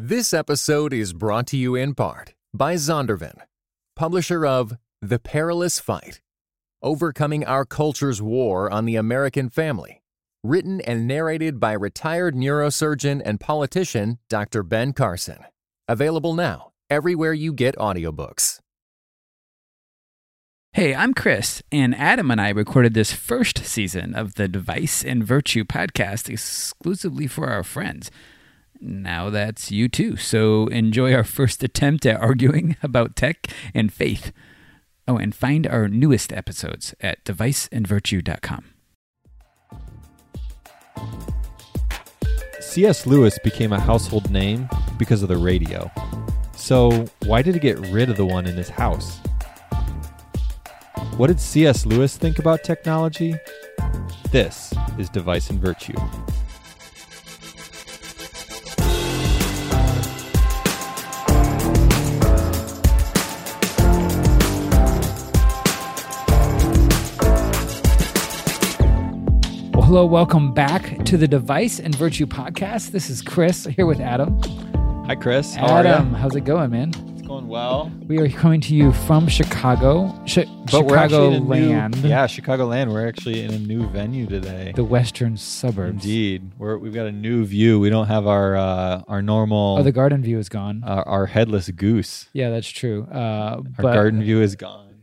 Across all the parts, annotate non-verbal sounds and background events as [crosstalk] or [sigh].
This episode is brought to you in part by Zondervan, publisher of The Perilous Fight Overcoming Our Culture's War on the American Family, written and narrated by retired neurosurgeon and politician Dr. Ben Carson. Available now everywhere you get audiobooks. Hey, I'm Chris, and Adam and I recorded this first season of the Device and Virtue podcast exclusively for our friends. Now that's you too. So enjoy our first attempt at arguing [laughs] about tech and faith. Oh, and find our newest episodes at deviceandvirtue.com. C.S. Lewis became a household name because of the radio. So, why did he get rid of the one in his house? What did C.S. Lewis think about technology? This is Device and Virtue. Hello, welcome back to the Device and Virtue podcast. This is Chris here with Adam. Hi, Chris. How are Adam, how's it going, man? It's going well. We are coming to you from Chicago, Chi- But we're actually in a new, yeah, Chicago land. We're actually in a new venue today. the western suburbs. Indeed, we're, we've got a new view. We don't have our uh, our normal Oh, the garden view is gone. uh, our headless goose. yeah, that's true. Uh, Our but, garden view is gone.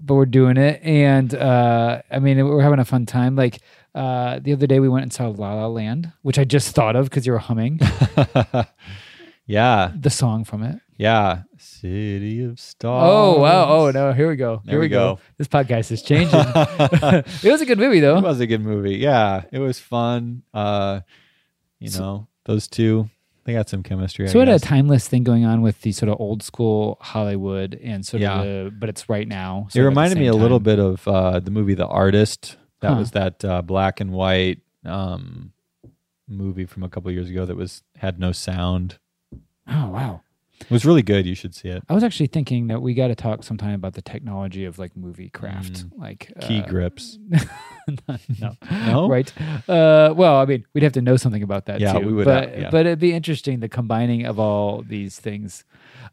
but we're doing it, and uh, I mean, we're having a fun time. Like uh, the other day, we went and saw La La Land, which I just thought of because you were humming [laughs] yeah, the song from it. yeah. City of Stars. Oh wow! Oh no! Here we go. There Here we we go. go. This podcast is changing. [laughs] [laughs] it was a good movie though. It was a good movie. Yeah, it was fun. Uh, you So- know, those two, they got some chemistry. So I it had a timeless thing going on with the sort of old school Hollywood and sort Yeah. of the, but it's right now. It sort of at the reminded me a same little bit of uh, the movie The Artist. That Huh. was that uh, black and white um, movie from a couple years ago that was had no sound. Oh wow! It was really good. You should see it. I was actually thinking that we got to talk sometime about the technology of like movie craft, like Mm. Key uh, grips. [laughs] no, No? right? Uh, well, I mean, we'd have to know something about that Yeah, too. we would But have- yeah. but it'd be interesting the combining of all these things.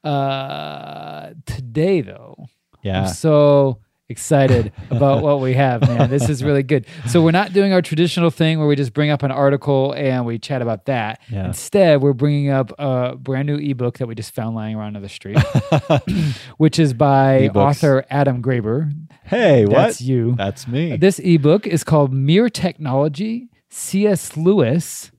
Uh, today, though, I'm Yeah. so excited [laughs] about what we have, man. This is really good. So we're not doing our traditional thing where we just bring up an article and we chat about that. Yeah. Instead, we're bringing up a brand new ebook that we just found lying around on the street, [laughs] [laughs] which is by Ebooks. author Adam Graber. Hey, what? That's you. That's me. This ebook is called Mere Technology. C.S. Lewis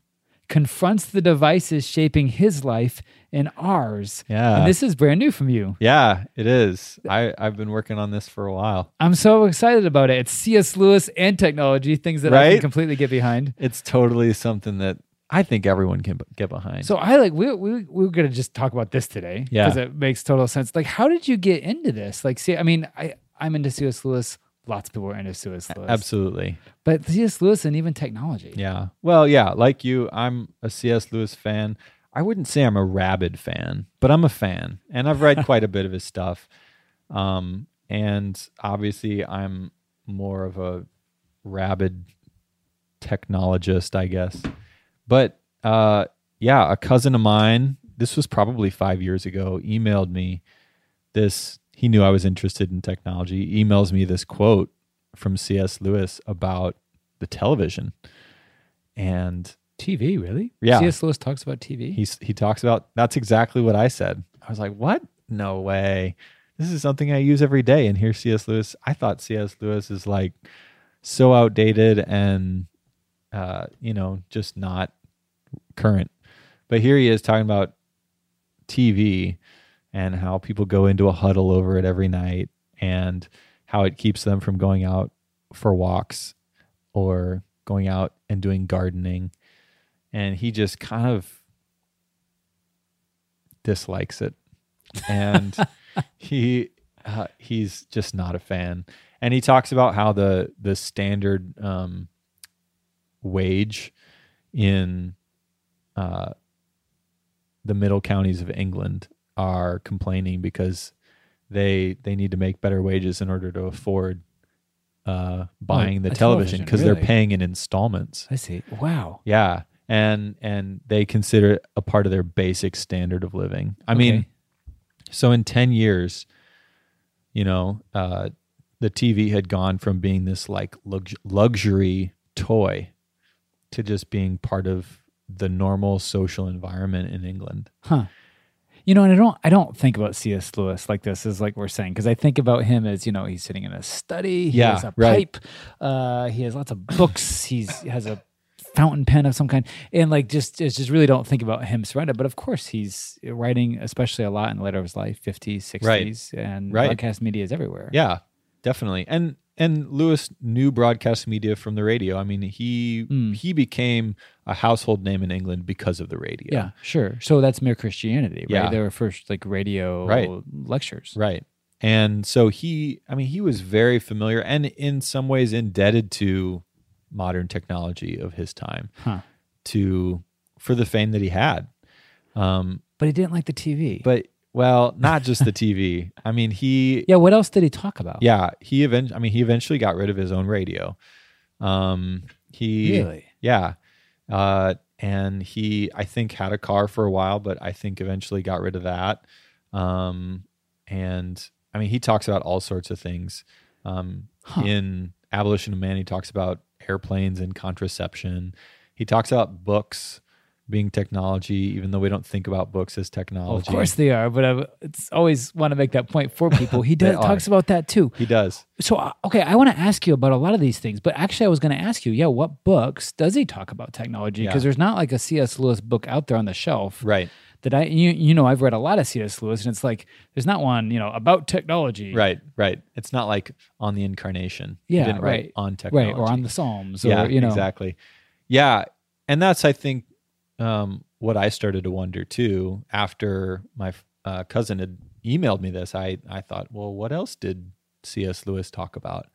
confronts the devices shaping his life and ours. Yeah. And this is brand new from you. yeah, it is. I I've been working on this for a while. I'm so excited about it. It's C.S. Lewis and technology, things that I can completely get behind. It's totally something that I think everyone can get behind. So I like we we we we're gonna just talk about this today Yeah. because it makes total sense. Like, how did you get into this? Like, see, I mean, I I'm into C.S. Lewis. Lots of people are into C.S. Lewis, Absolutely. but C.S. Lewis and even technology. Yeah. Well, yeah, like you, I'm a C.S. Lewis fan. I wouldn't say I'm a rabid fan, but I'm a fan, and I've read quite a bit of his stuff. Um, and obviously, I'm more of a rabid technologist, I guess. But uh, yeah, a cousin of mine, this was probably five years ago, emailed me this. He knew I was interested in technology. Emails me this quote from C.S. Lewis about the television. And TV, really? Yeah. C.S. Lewis talks about TV. he's he talks about that's exactly what I said. I was like, "What? No way. This is something I use every day." And here's C.S. Lewis. I thought C.S. Lewis is like so outdated and uh, you know, just not current. But here he is talking about TV and how people go into a huddle over it every night and how it keeps them from going out for walks or going out and doing gardening. And he just kind of dislikes it. And [laughs] he uh, he's just not a fan. And he talks about how the the standard um, wage in uh, the middle counties of England are complaining because they they need to make better wages in order to afford uh, buying the television television, because really? they're paying in installments. I see. Wow. Yeah, and and they consider it a part of their basic standard of living. I mean, so in 10 years, you know, uh, the TV had gone from being this like lux- luxury toy to just being part of the normal social environment in England. Huh. You know, and I don't I don't think about C.S. Lewis like this as like we're saying because I think about him as you know he's sitting in a study. He Yeah, has a right. pipe. Uh, he has lots of books. He's he has a fountain pen of some kind, and like just just really don't think about him surrounded. But of course, he's writing especially a lot in the later of his life, fifties, sixties, and Right. broadcast media is everywhere. Yeah, definitely. And and Lewis knew broadcast media from the radio. I mean, he Mm. he became a household name in England because of the radio. Yeah, sure. So that's mere Christianity, right? Yeah. They were first like radio Right. lectures. Right. And so he, I mean, he was very familiar and in some ways indebted to modern technology of his time Huh. to for the fame that he had. Um, But he didn't like the TV. but well, not just the TV. [laughs] I mean, he yeah, what else did he talk about? yeah, he event I mean, he eventually got rid of his own radio. Um, he Really? yeah. Uh, and he, I think, had a car for a while, but I think eventually got rid of that. Um, and I mean, he talks about all sorts of things. Um, Huh. In Abolition of Man, he talks about airplanes and contraception. He talks about books being technology, even though we don't think about books as technology. of course they are, but I it's always want to make that point for people. He [laughs] does, talks about that too. he does. So, uh, okay, I want to ask you about a lot of these things, but actually, I was going to ask you, yeah, what books does he talk about technology? Yeah. Because there's not like a C.S. Lewis book out there on the shelf Right. That I, you, you know, I've read a lot of C.S. Lewis, and it's like there's not one, you know, about technology, Right. Right. It's not like on the incarnation. Yeah, didn't write right. on technology. right, or on the Psalms, or yeah, you know, exactly. Yeah, and that's I think um, what I started to wonder too after my uh, cousin had emailed me this. I I thought, well, what else did C.S. Lewis talk about?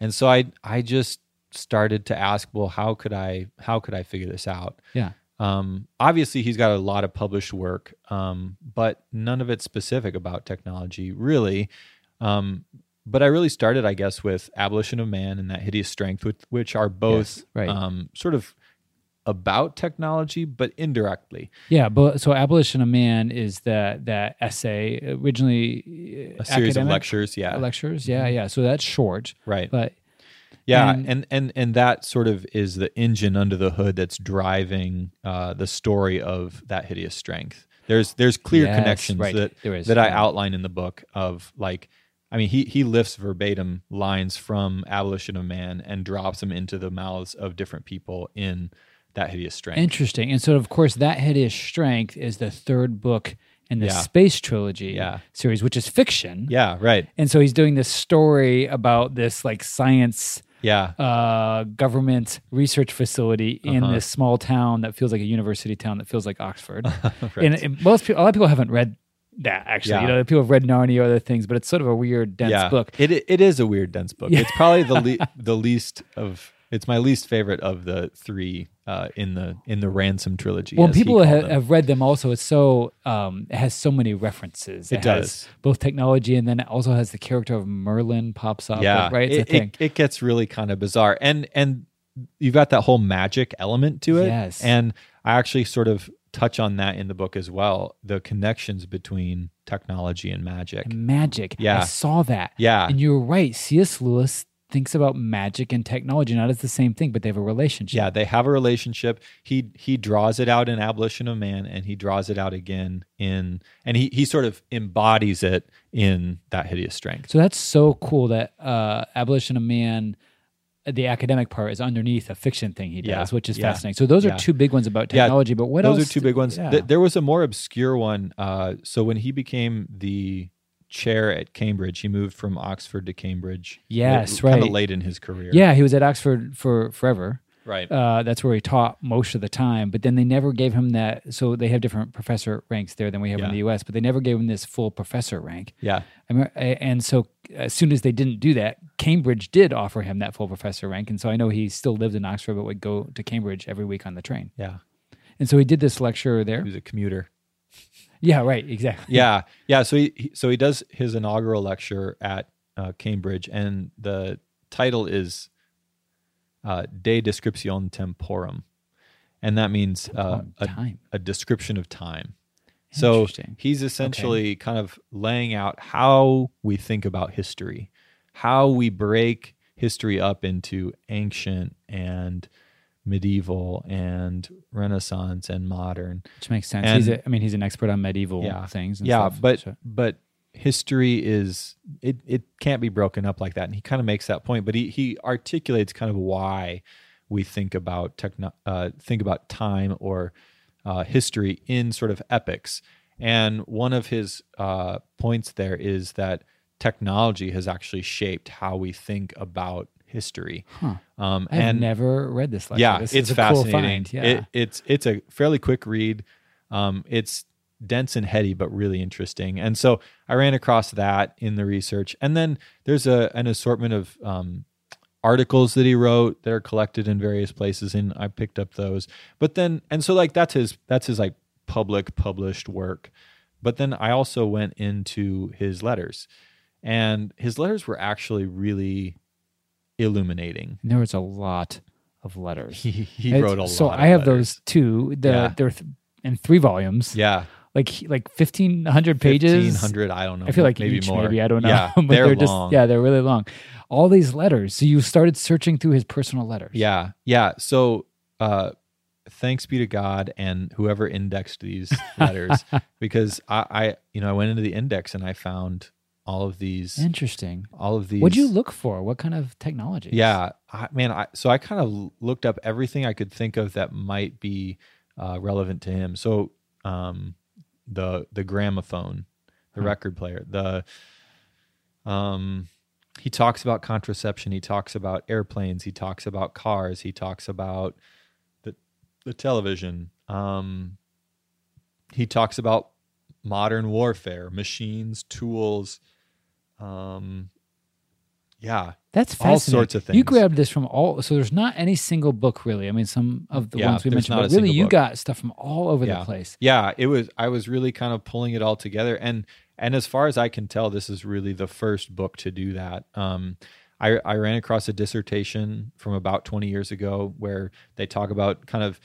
And so I I just started to ask, well, how could I how could I figure this out? yeah, Um, obviously, he's got a lot of published work, um, but none of it's specific about technology, really. Um, but I really started, I guess, with Abolition of Man and That Hideous Strength, which, which are both Yes, right. um, sort of about technology, but indirectly. yeah. But so, Abolition of Man is that that essay originally A series of lectures, yeah, lectures, yeah, yeah. So that's short, right, but yeah, and- and, and and that sort of is the engine under the hood that's driving uh, the story of That Hideous Strength. There's there's clear Yes, connections right. that There is, that I outline in the book of like I mean he he lifts verbatim lines from Abolition of Man and drops them into the mouths of different people in that hideous strength. Interesting. And so, of course, that hideous strength is the third book in the Yeah. space trilogy Yeah. series, which is fiction. yeah, right. And so he's doing this story about this like science Yeah. uh, government research facility in Uh-huh. this small town that feels like a university town that feels like Oxford. [laughs] right. and, and most people, a lot of people haven't read that actually. Yeah. You know, people have read Narnia or other things, but it's sort of a weird, dense yeah. book. It it is a weird dense book. It's probably the le- [laughs] the least of it's my least favorite of the three uh, in the in the ransom trilogy. Well, people have, have read them also. It's so um, it has so many references. It has does. both technology and then it also has the character of Merlin pops up. yeah, right. It. It, it gets really kind of bizarre, and and you've got that whole magic element to it. Yes. and I actually sort of touch on that in the book as well. The connections between technology and magic. And magic. Yeah. I saw that. Yeah, And you're right. C.S. Lewis thinks about magic and technology not as the same thing, but they have a relationship. yeah, they have a relationship. He he draws it out in Abolition of Man, and he draws it out again in, and he he sort of embodies it in that hideous strength. So that's so cool that uh, Abolition of Man, the academic part, is underneath a fiction thing he does, Yeah. which is Yeah. fascinating. So those Yeah. are two big ones about Yeah. technology. But what Those else? Those are two big ones. Yeah. Th- there was a more obscure one. Uh, so when he became the chair at Cambridge, he moved from Oxford to Cambridge. Yes, Kind of right. late in his career. yeah, he was at Oxford for forever. right. Uh, that's where he taught most of the time. But then they never gave him that. So they have different professor ranks there than we have in the U.S. But they never gave him this full professor rank. yeah, I mean, and so as soon as they didn't do that, Cambridge did offer him that full professor rank. And so I know he still lived in Oxford, but would go to Cambridge every week on the train. yeah. And so he did this lecture there. He was a commuter. Yeah, right, exactly. yeah, yeah. So he, he so he does his inaugural lecture at uh, Cambridge, and the title is uh, De Descriptione Temporum, and that means uh, a, time. a description of time. So he's essentially kind of laying out how we think about history, how we break history up into ancient and medieval and Renaissance and modern. Which makes sense. And- he's a, I mean, he's an expert on medieval Yeah. things. And yeah, stuff, but so- but history is it it can't be broken up like that, and he kind of makes that point. But he he articulates kind of why we think about techno uh, think about time or uh, history in sort of epics. And one of his uh, points there is that technology has actually shaped how we think about history. Huh. Um, I've and never read this. Lecture. yeah, this it's a cool fascinating. find. Yeah. It, it's it's a fairly quick read. Um, it's dense and heady, but really interesting. And so I ran across that in the research, and then there's a an assortment of um, articles that he wrote that are collected in various places, and I picked up those. But then, and so like that's his that's his like public published work. But then I also went into his letters, and his letters were actually really illuminating. there was a lot of letters. [laughs] He he wrote a lot. So I have letters. those too. The Yeah. they're th- in three volumes. Yeah, Like like fifteen hundred pages. fifteen hundred. I don't know. I feel like maybe each, more. maybe I don't know. Yeah, [laughs] but they're, just long. yeah, they're really long. All these letters. So you started searching through his personal letters. yeah, yeah. So, uh, thanks be to God and whoever indexed these [laughs] letters, because I, I, you know, I went into the index and I found all of these, Interesting. all of these. What'd you look for? What kind of technology? Yeah, I, man. I, so I kind of looked up everything I could think of that might be uh, relevant to him. So, um, the the gramophone, the Huh. record player, the um, he talks about contraception. He talks about airplanes. He talks about cars. He talks about the the television. Um, he talks about modern warfare, machines, tools. Um, yeah, That's All sorts of things. You grabbed this from all. So there's not any single book really. I mean, some of the Yeah, ones we mentioned, but really, you book. got stuff from all over Yeah. the place. yeah it was i was really kind of pulling it all together and and as far as i can tell this is really the first book to do that um i i ran across a dissertation from about 20 years ago where they talk about kind of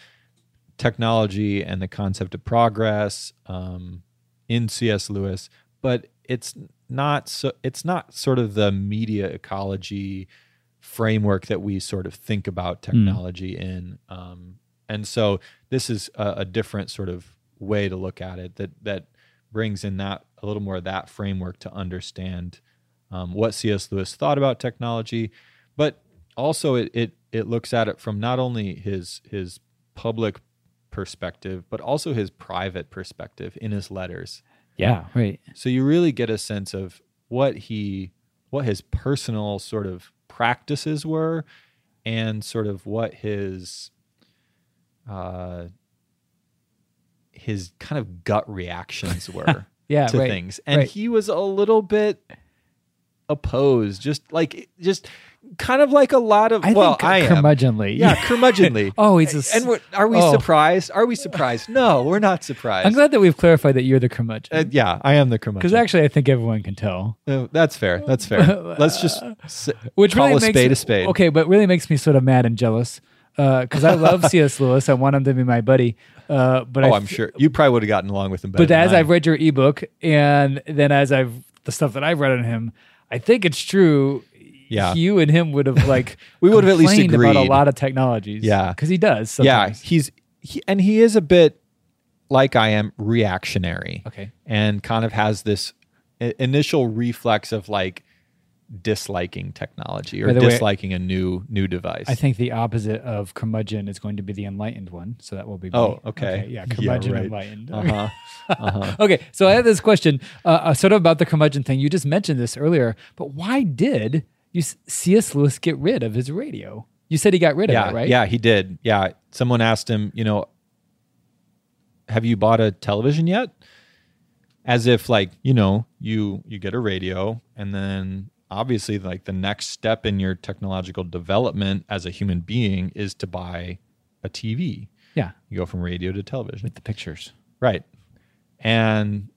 technology and the concept of progress um in cs lewis but it's not so it's not sort of the media ecology framework that we sort of think about technology in um and so this is a, a different sort of way to look at it that that brings in that a little more of that framework to understand um, what C.S. Lewis thought about technology, but also it, it it looks at it from not only his his public perspective but also his private perspective in his letters. Yeah, right. So you really get a sense of what he what his personal sort of practices were and sort of what his uh his kind of gut reactions [laughs] were Yeah, to right. things. And right. he was a little bit opposed, just like just kind of like a lot of I well, think I am. curmudgeonly. Yeah, curmudgeonly. [laughs] Oh, he's a, and we're, we oh. surprised? Are we surprised? No, we're not surprised. I'm glad that we've clarified that you're the curmudgeon. Uh, yeah, I am the curmudgeon. Because actually, I think everyone can tell. Uh, that's fair. That's fair. Let's just s- Which call really a makes spade a spade. Okay, but really makes me sort of mad and jealous because I love [laughs] C.S. Lewis. I want him to be my buddy. Uh, but Oh, I I'm sure you probably would have gotten along with him better. But as I. I've read your ebook and then as I've the stuff that I've read on him, I think it's true. Yeah. you and him would have [laughs] like We would have at least complained about a lot of technologies. Yeah. because he does. yeah, he's he, and he is a bit like I am reactionary. Okay. and kind of has this initial reflex of like disliking technology or the way, disliking a new new device. I think the opposite of curmudgeon is going to be the enlightened one. So that will be. Oh, okay. Yeah, Yeah, curmudgeon right. enlightened. Uh-huh. [laughs] Uh-huh. [laughs] Okay, so I have this question, uh, uh, sort of about the curmudgeon thing. You just mentioned this earlier, but why did you C.S. Lewis get rid of his radio? You said he got rid yeah, of it, right? yeah, he did. Yeah, someone asked him, you know, have you bought a television yet? As if like, you know, you you get a radio and then obviously like the next step in your technological development as a human being is to buy a TV. yeah, You go from radio to television. with the pictures. Right. And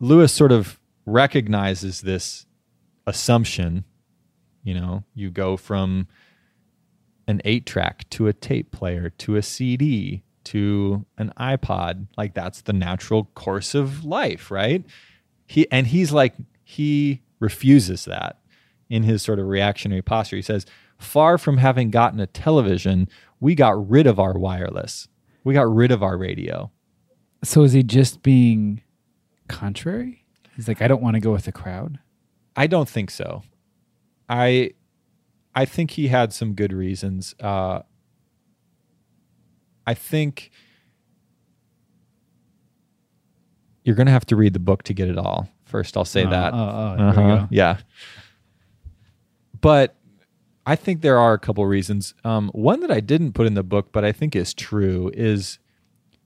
Lewis sort of recognizes this assumption. You know, you go from an eight track to a tape player to a CD to an iPod. Like that's the natural course of life, right? He and he's like he refuses that in his sort of reactionary posture. He says, "Far from having gotten a television, we got rid of our wireless. We got rid of our radio." So is he just being contrary? He's like, I don't want to go with the crowd. I don't think so. I I think he had some good reasons. Uh, I think you're going to have to read the book to get it all. First, I'll say Oh, that. oh, oh, Uh-huh. Yeah. But I think there are a couple reasons. Um, one that I didn't put in the book, but I think is true, is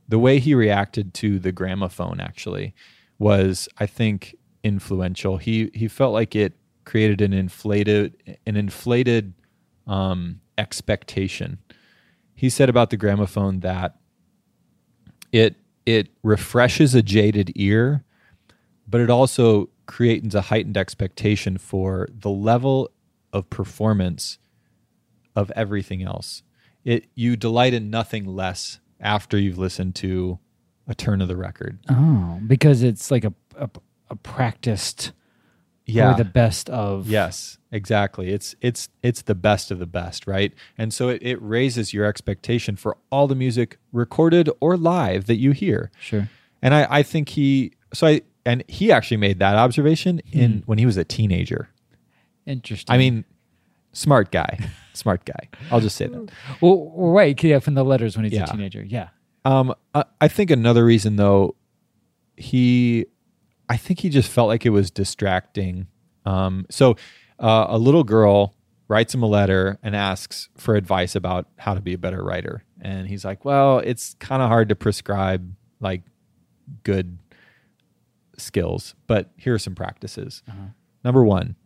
the way he reacted to the gramophone. Actually, was I think influential. He he felt like it created an inflated an inflated um, expectation. He said about the gramophone that it it refreshes a jaded ear, but it also creates a heightened expectation for the level of performance of everything else. It you delight in nothing less after you've listened to a turn of the record. Oh, because it's like a a, a practiced or the best of. Yes, exactly. It's it's it's the best of the best, right? And so it, it raises your expectation for all the music recorded or live that you hear. Sure. And I, I think he so I and he actually made that observation in when he was a teenager. Interesting. I mean, smart guy. [laughs] Smart guy. I'll just say that. well, well, right. Yeah, from the letters when he's Yeah. a teenager. Yeah. Um, I, I think another reason though, he, I think he just felt like it was distracting. Um, so uh, a little girl writes him a letter and asks for advice about how to be a better writer, and he's like, "Well, it's kind of hard to prescribe like good skills, but here are some practices. Number one,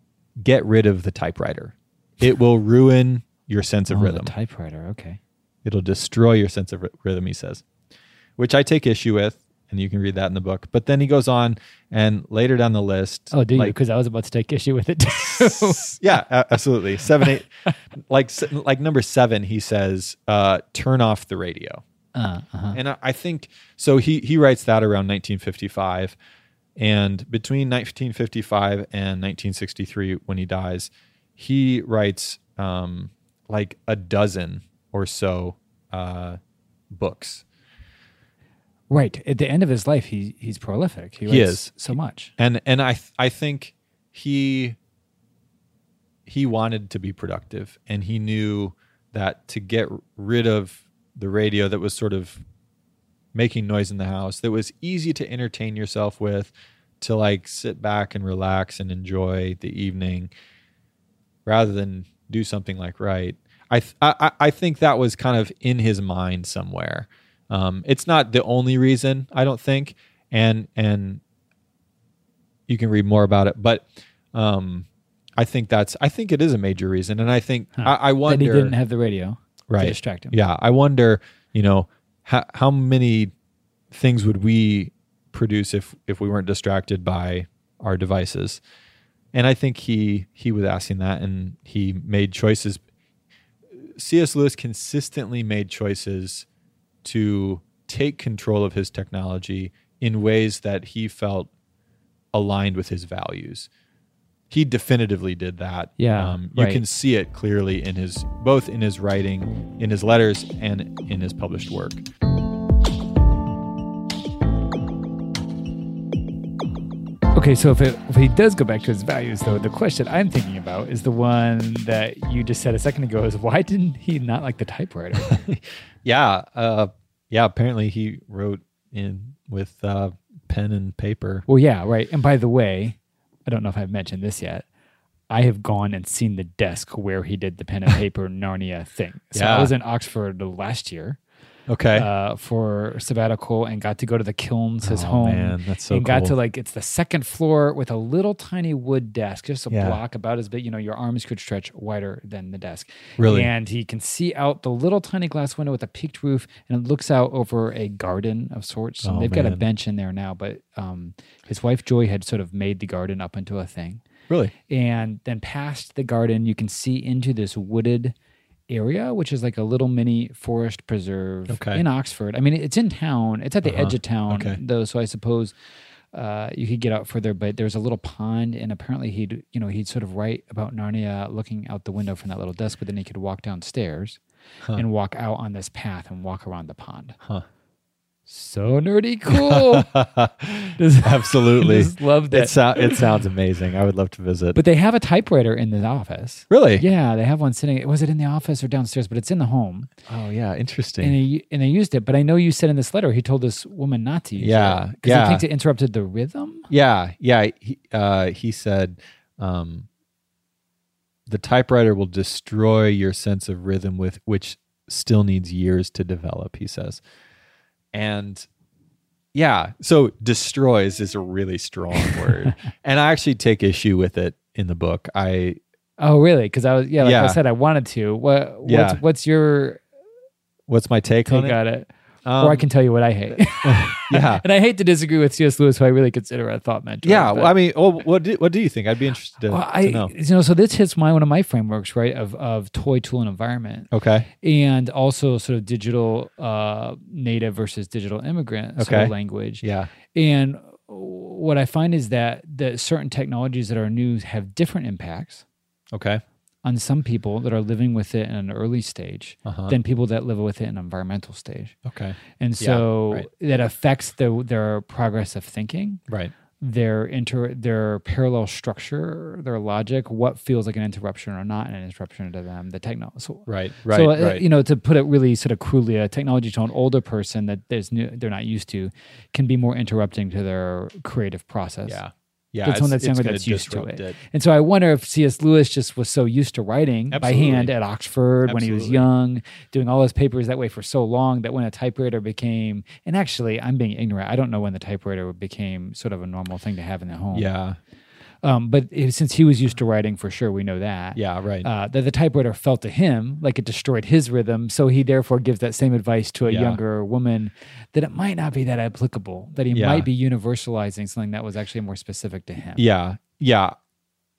get rid of the typewriter. It will ruin your sense of Oh, rhythm. The typewriter. Okay. It'll destroy your sense of ry- rhythm, he says, which I take issue with. And you can read that in the book. But then he goes on and later down the list. Oh, do you? like, Because I was about to take issue with it [laughs] yeah, absolutely. Seven, eight, [laughs] like, like number seven, he says, uh, turn off the radio. uh, uh-huh. And I, I think so. He he writes that around 1955, and between 1955 and 1963, when he dies, he writes um, like a dozen or so uh, books. Right. At the end of his life, he he's prolific. He, He is. so much. and and I I think he he wanted to be productive, and he knew that to get rid of the radio that was sort of making noise in the house, that was easy to entertain yourself with, to like sit back and relax and enjoy the evening, rather than do something like write. I th- I I- I think that was kind of in his mind somewhere. Um, it's not the only reason, I don't think, and and you can read more about it. But um, I think that's I think it is a major reason, and I think I, I wonder that he didn't have the radio right to distract him. Yeah, I wonder. You know, how how many things would we produce if if we weren't distracted by our devices? And I think he he was asking that, and he made choices. C.S. Lewis consistently made choices to take control of his technology in ways that he felt aligned with his values. He definitively did that. Yeah, um, you right. can see it clearly in his both in his writing, in his letters, and in his published work. Okay, so if, it, if he does go back to his values, though, the question I'm thinking about is the one that you just said a second ago: is why didn't he not like the typewriter? [laughs] Yeah, uh, yeah. Apparently, he wrote in with uh, pen and paper. well, yeah, right. And by the way, I don't know if I've mentioned this yet. I have gone and seen the desk where he did the pen and [laughs] paper Narnia thing. So Yeah. I was in Oxford last year Okay. uh, for sabbatical and got to go to the Kilns, his Oh, home. man, that's so and got to like it's the second floor with a little tiny wood desk, just a Yeah. block about as big. You know, your arms could stretch wider than the desk. Really? and he can see out the little tiny glass window with a peaked roof, and it looks out over a garden of sorts. Oh, they've got a bench in there now, but um, his wife Joy had sort of made the garden up into a thing really? and then past the garden you can see into this wooded area, which is like a little mini forest preserve Okay. in Oxford. I mean, it's in town. It's at the Uh-huh. edge of town, Okay. though. So I suppose uh, you could get out further. But there's a little pond, and apparently he'd you know he'd sort of write about Narnia looking out the window from that little desk, but then he could walk downstairs Huh. and walk out on this path and walk around the pond. Huh. So nerdy cool. [laughs] Just- [laughs] Absolutely. just loved It, it. sou- it sounds amazing. I would love to visit. But they have a typewriter in the office. really? Yeah, they have one sitting. Was it in the office or downstairs? But it's in the home, Oh, yeah. Interesting. and they and they used it. But I know you said in this letter he told this woman not to use Yeah, it because yeah. he thinks it interrupted the rhythm. Yeah, yeah. He uh, he said, um, the typewriter will destroy your sense of rhythm, with which still needs years to develop. He says, and yeah, so destroys is a really strong [laughs] word, and I actually take issue with it in the book. I Oh, really? Because I was yeah, like Yeah. I said, I wanted to. What what's, Yeah. what's your what's my take, take on it? it? Um, or I can tell you what I hate. [laughs] yeah. and I hate to disagree with C.S. Lewis, who I really consider a thought mentor. Yeah, well, I mean, oh, what do, what do you think? I'd be interested to, Well, to I know. you know so this hits my one of my frameworks right of of toy tool and environment Okay, and also sort of digital uh, native versus digital immigrant sort Okay. of language yeah, and what I find is that that certain technologies that are new have different impacts okay, on some people that are living with it in an early stage uh-huh. than people that live with it in an environmental stage okay, and Yeah, so right. that affects the, their progress of thinking right, their inter their parallel structure, their logic, what feels like an interruption or not an interruption to them, the technology. So, right, right, so uh, right. you know, to put it really sort of crudely, a technology to an older person that there's new, they're not used to can be more interrupting to their creative process. Yeah. Yeah. But someone that's younger that's used to disrupt it. And so I wonder if C.S. Lewis just was so used to writing by hand at Oxford when he was young, doing all his papers that way for so long that when a typewriter became, and actually I'm being ignorant, I don't know when the typewriter became sort of a normal thing to have in the home. Yeah. Um, but it- since he was used to writing for sure, we know that. Yeah. Right. Uh, that the typewriter felt to him like it destroyed his rhythm, so he therefore gives that same advice to a Yeah. younger woman that it might not be that applicable, that he Yeah. might be universalizing something that was actually more specific to him. yeah. Yeah.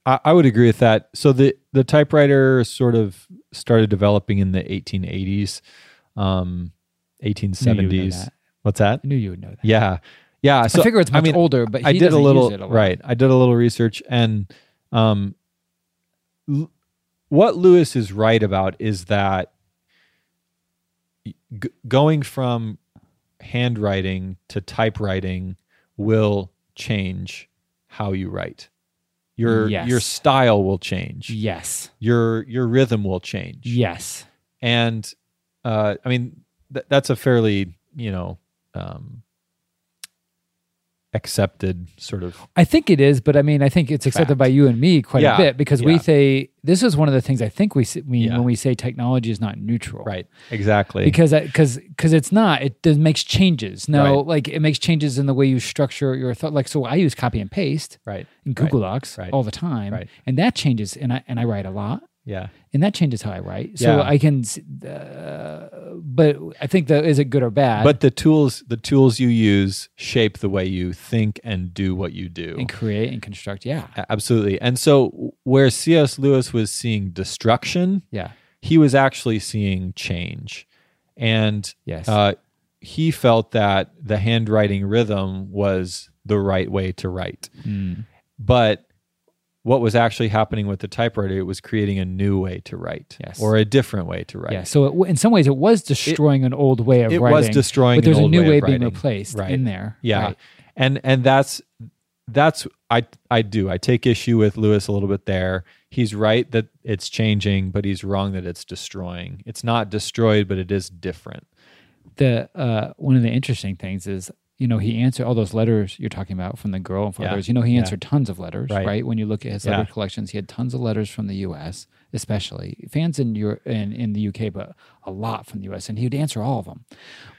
I, I would agree with that. So the the typewriter sort of started developing in the 1880s, um, I knew you would know 1870s. that. What's that? I knew you would know that. Yeah. Yeah. So I figure it's much I mean, older, but I did a little a right. I did a little research, and um, l- what Lewis is right about is that g- going from handwriting to typewriting will change how you write. Your Yes. your style will change. Yes. Your your rhythm will change. Yes. And uh, I mean th- that's a fairly you know um, accepted sort of I think it is, but I mean, I think it's accepted Fact. by you and me quite Yeah, a bit because we say this is one of the things I think we mean Yeah. when we say technology is not neutral. right exactly because because because it's not it does, makes changes no Right. like it makes changes in the way you structure your thought like so i use copy and paste right in google docs right. all the time Right. and that changes and i and i write a lot yeah. And that changes how i write so Yeah. i can uh, but i think that is it good or bad. But the tools the tools you use shape the way you think and do what you do. And create and construct yeah. Absolutely. And so where cs lewis was seeing destruction yeah. he was actually seeing change. And yes. uh, he felt that the handwriting rhythm was the right way to write. Mm. but what was actually happening with the typewriter it was creating a new way to write Yes. or a different way to write yeah so it, in some ways it was destroying an old way of it writing It was destroying but there's a new way, way, of being writing. replaced Right. in there Yeah. Right. And and that's that's I I do. I take issue with Lewis a little bit there. He's right that it's changing, but he's wrong that it's destroying. It's not destroyed, but it is different. the uh, one of the interesting things is you know he answered all those letters you're talking about from the girl and fathers. Yeah. you know he Yeah. answered tons of letters right. Right. when you look at his Yeah. letter collections he had tons of letters from the us especially fans in Europe in, in the uk but a lot from the us and he would answer all of them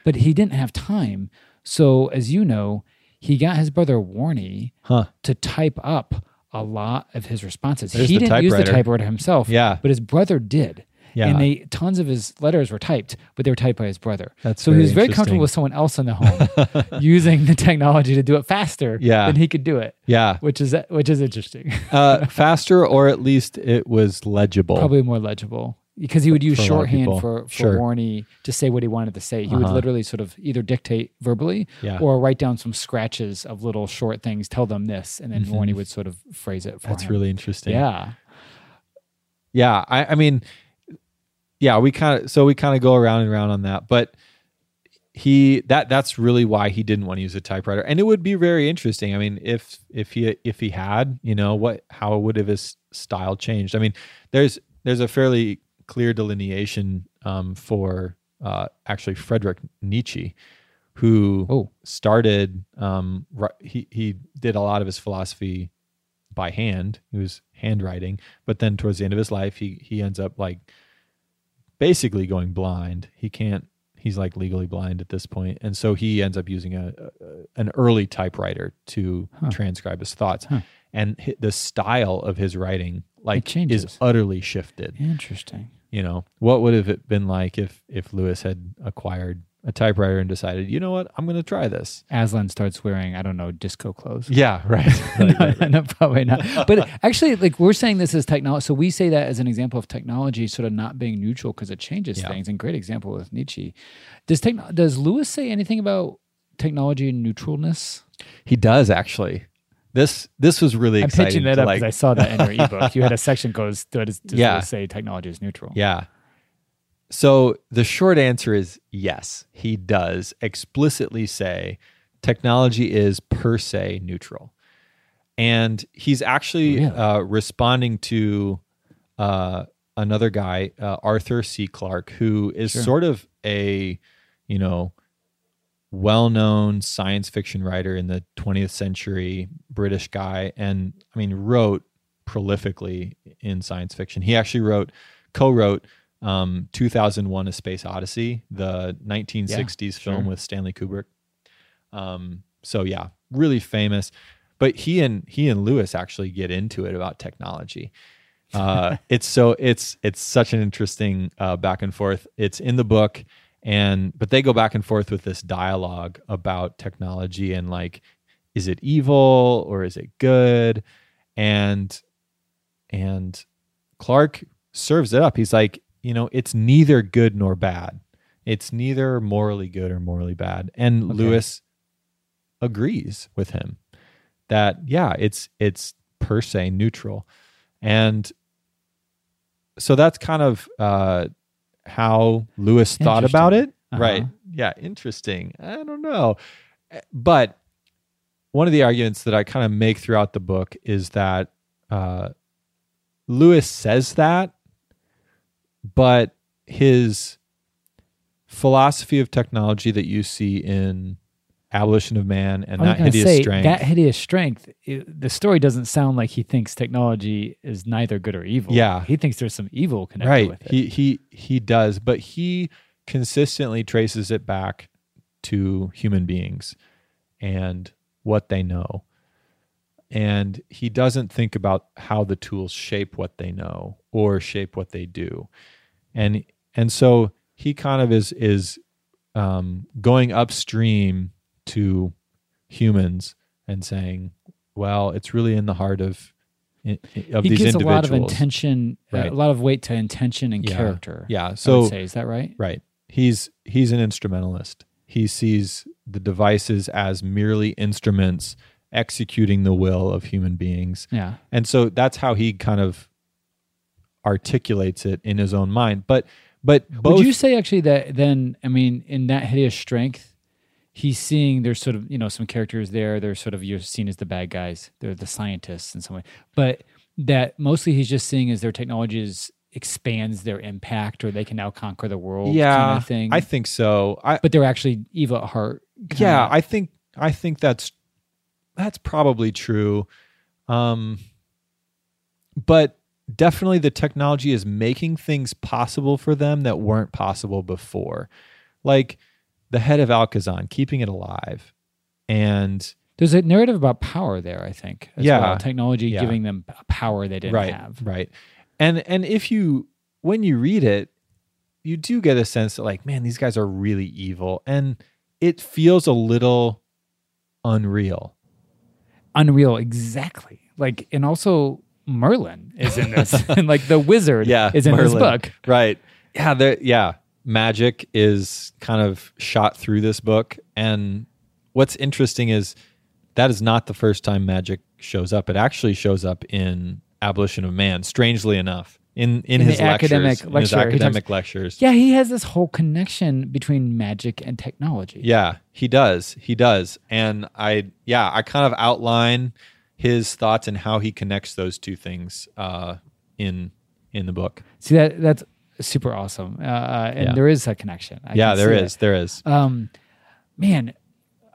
but he didn't have time so as you know he got his brother warnie Huh. to type up a lot of his responses There's he didn't use the typewriter. typewriter himself Yeah. but his brother did Yeah. and they tons of his letters were typed, but they were typed by his brother. That's so he was very comfortable with someone else in the home [laughs] using the technology to do it faster Yeah. than he could do it, Yeah. which is which is interesting. Uh, [laughs] faster or at least it was legible. Probably more legible. because he would use for a lot of shorthand for, for Sure. Warnie to say what he wanted to say. He would Uh-huh. literally sort of either dictate verbally Yeah. or write down some scratches of little short things, tell them this, and then Mhm. Warnie would sort of phrase it for That's him. really interesting. yeah. Yeah, I, I mean, yeah, we kind of so we kind of go around and around on that, but he that that's really why he didn't want to use a typewriter, and it would be very interesting. I mean, if if he if he had, you know, what how would have his style changed? I mean, there's there's a fairly clear delineation um, for uh, actually Frederick Nietzsche, who Oh. started um, he he did a lot of his philosophy by hand. He was handwriting, but then towards the end of his life, he he ends up like basically going blind. He can't. He's like legally blind at this point, and so he ends up using a, a an early typewriter to Huh. transcribe his thoughts. Huh. And the style of his writing, like, is utterly shifted. Interesting. You know, what would have it been like if if Lewis had acquired a typewriter and decided, you know what, I'm going to try this. Aslan starts wearing, I don't know, disco clothes. Yeah, right. [laughs] no, [laughs] no, probably not. But [laughs] actually, like we're saying this as technology. So we say that as an example of technology sort of not being neutral because it changes Yeah. things. And great example with Nietzsche. Does techno- does Lewis say anything about technology and neutralness? He does actually. This this was really I'm exciting. pitching that up like, because I saw that in your ebook. You had a section goes does, does Yeah. Lewis say technology is neutral? Yeah. So the short answer is yes, he does explicitly say technology is per se neutral. And he's actually Really? uh, responding to uh, another guy, uh, Arthur C. Clarke, who is Sure. sort of a, you know, well-known science fiction writer in the 20th century, British guy, and I mean wrote prolifically in science fiction. He actually wrote, co-wrote um, 2001: A Space Odyssey, the 1960s film sure. with Stanley Kubrick. Um, so yeah, really famous. But he and he and Lewis actually get into it about technology. Uh, [laughs] it's so it's it's such an interesting uh, back and forth. It's in the book, and but they go back and forth with this dialogue about technology and like, is it evil or is it good? And and Clarke serves it up. He's like, you know, it's neither good nor bad. It's neither morally good or morally bad. And Okay. Lewis agrees with him that yeah, it's it's per se neutral. And so that's kind of uh how Lewis thought about it. Uh-huh. Right. Yeah, interesting. I don't know. Eh, But one of the arguments that I kind of make throughout the book is that uh, Lewis says that, but his philosophy of technology that you see in Abolition of Man and That Hideous say, Strength. That hideous strength. it- the story doesn't sound like he thinks technology is neither good or evil. Yeah. he thinks there's some evil connected right. with it. He he he does, but he consistently traces it back to human beings and what they know. And he doesn't think about how the tools shape what they know or shape what they do. And and so he kind of is is um, going upstream to humans and saying, well, it's really in the heart of of he these gives a lot of intention, uh, Right. a lot of weight to intention and Yeah. character. Yeah. I would So say is that right? right, he's he's an instrumentalist. He sees the devices as merely instruments executing the will of human beings, Yeah. and so that's how he kind of articulates it in his own mind. But but both Would you say actually that then? I mean, in that hideous strength, he's seeing there's sort of you know some characters there. They're sort of you're seen as the bad guys. They're the scientists in some way, but that mostly he's just seeing as their technology is expands their impact, or they can now conquer the world. yeah, kind of thing. I think so. I but they're actually evil at heart. yeah, I think I think that's that's probably true. Um but definitely the technology is making things possible for them that weren't possible before. Like the head of Alcasan, keeping it alive. And there's a narrative about power there. I think. Yeah. well. technology Yeah. giving them power they didn't right, have. right. And and if you when you read it, you do get a sense that like, man, these guys are really evil. And it feels a little unreal. Unreal, exactly. Like, and also Merlin is in this, [laughs] and like the wizard yeah, is in this book. Right. Yeah, there yeah. Magic is kind of shot through this book and what's interesting is that is not the first time magic shows up. It actually shows up in Abolition of Man, strangely enough. In in, In his lectures, academic in his lecture, he talks- academic lectures. Yeah, he has this whole connection between magic and technology. Yeah, he does. He does. And I, yeah, I kind of outline his thoughts and how he connects those two things uh, in in the book. See that that's super awesome, uh, uh, and Yeah. there is a connection. I yeah, there is. There is. Um, man,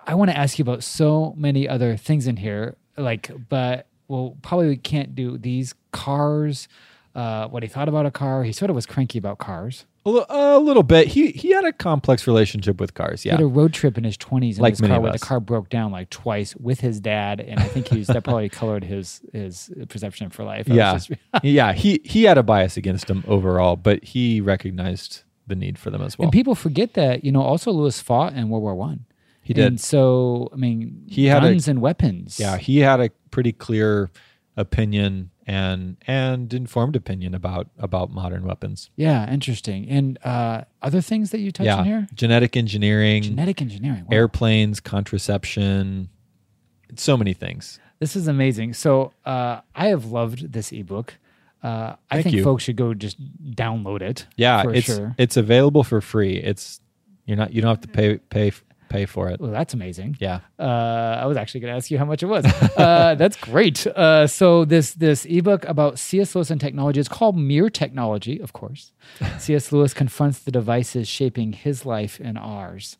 I want to ask you about so many other things in here, like, but well, probably we can't do these cars. Uh, what he thought about a car. He sort of was cranky about cars. A, little bit. He he had a complex relationship with cars. Yeah, He had a road trip in his twenties in Like his car where the car broke down like twice with his dad, and I think he's that probably [laughs] colored his his perception for life. I yeah. just- [laughs] yeah. He he had a bias against him overall, but he recognized the need for them as well. and people forget that you know also Lewis fought in World War One. He did. And so I mean, He had a- guns and weapons. yeah, he had a pretty clear opinion and and informed opinion about about modern weapons. Yeah, interesting. And uh, other things that you touch yeah. on here? Genetic engineering, Genetic engineering. Wow. airplanes, contraception, so many things. This is amazing. So uh, I have loved this ebook. Uh, I Thank think you. folks should go just download it. Yeah, for it's sure. it's available for free. It's you're not you don't have to pay pay pay for it. Well, that's amazing. Yeah. Uh, I was actually going to ask you how much it was. uh, [laughs] that's great. Uh, so this this ebook about C.S. Lewis and technology is called Mere Technology, of course. [laughs] C.S. Lewis confronts the devices shaping his life and ours.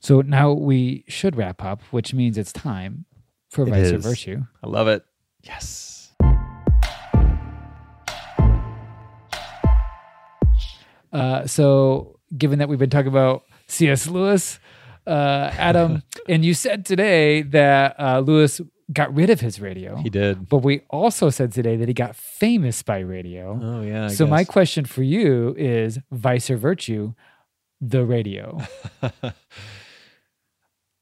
So now we should wrap up, which means it's time for It Vice or. Virtue. I love it. Yes. Uh, so, given that we've been talking about C.S. Lewis, uh, Adam, [laughs] and you said today that uh, Lewis got rid of his radio. He did. But we also said today that he got famous by radio. Oh yeah. I so my question for you is vice or virtue, the radio. [laughs]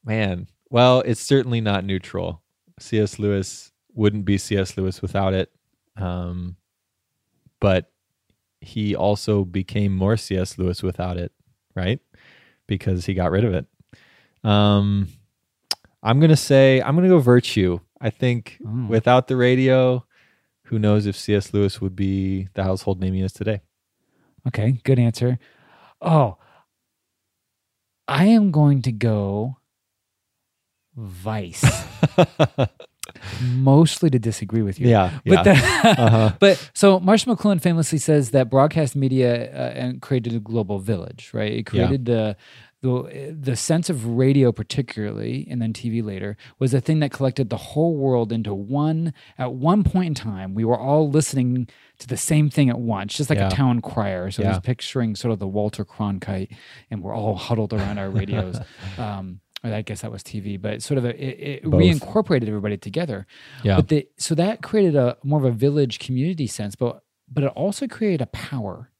Man, well, it's certainly not neutral. C.S. Lewis wouldn't be C.S. Lewis without it. Um, but he also became more C.S. Lewis without it, right? Because he got rid of it. Um, I'm gonna say I'm gonna go virtue. I think Mm. without the radio, who knows if C.S. Lewis would be the household name he is today? Okay, good answer. Oh, I am going to go vice, [laughs] mostly to disagree with you. yeah, But, yeah. the- [laughs] Uh-huh. [laughs] but so Marshall McLuhan famously says that broadcast media uh, created a global village, right? It created the the the sense of radio, particularly, and then TV later, was a thing that collected the whole world into one. At one point in time, we were all listening to the same thing at once, just like Yeah. a town choir. So Yeah. just picturing sort of the Walter Cronkite, and we're all huddled around our radios. [laughs] um, I guess that was TV, but sort of a, it, it Both. reincorporated everybody together. yeah. But the, so that created a more of a village community sense, but but it also created a power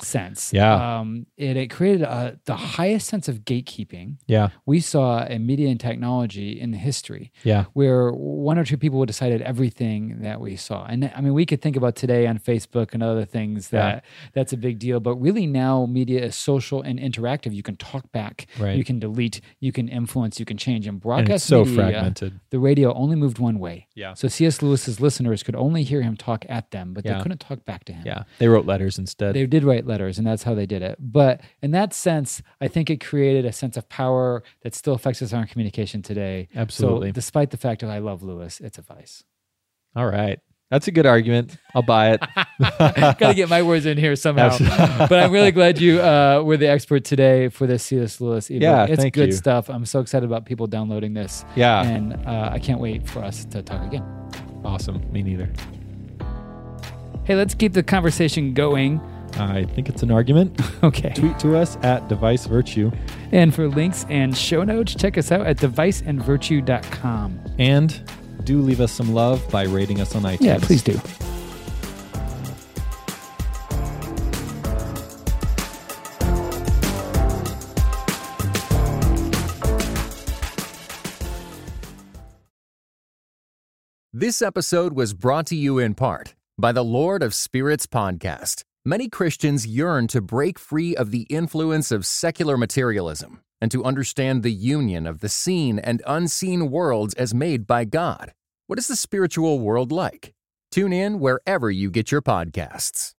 sense. Yeah. Um, it, it created a, the highest sense of gatekeeping yeah, we saw in media and technology in history, yeah, where one or two people decided everything that we saw. And I mean, we could think about today on Facebook and other things that that's a big deal. But really, now media is social and interactive. You can talk back, Right. you can delete, you can influence, you can change. And and broadcast it's so media, fragmented. the radio only moved one way. Yeah. So C.S. Lewis's listeners could only hear him talk at them, but Yeah. they couldn't talk back to him. Yeah, they wrote letters instead. They did write letters, and that's how they did it. But in that sense, I think it created a sense of power that still affects us in our communication today. Absolutely. So, despite the fact that I love Lewis, it's a vice. All right, that's a good argument. I'll buy it. [laughs] Got to get my words in here somehow. [laughs] But I'm really glad you uh, were the expert today for this C.S. Lewis ebook. Yeah, it's good you. stuff. I'm so excited about people downloading this, Yeah, and uh, I can't wait for us to talk again. awesome. Me neither. Hey, let's keep the conversation going. I think it's an argument. [laughs] Okay. Tweet to us at Device Virtue And for links and show notes, check us out at deviceandvirtue.com. and do leave us some love by rating us on iTunes. Yeah, please do. This episode was brought to you in part by the Lord of Spirits podcast. Many Christians yearn to break free of the influence of secular materialism and to understand the union of the seen and unseen worlds as made by God. What is the spiritual world like? Tune in wherever you get your podcasts.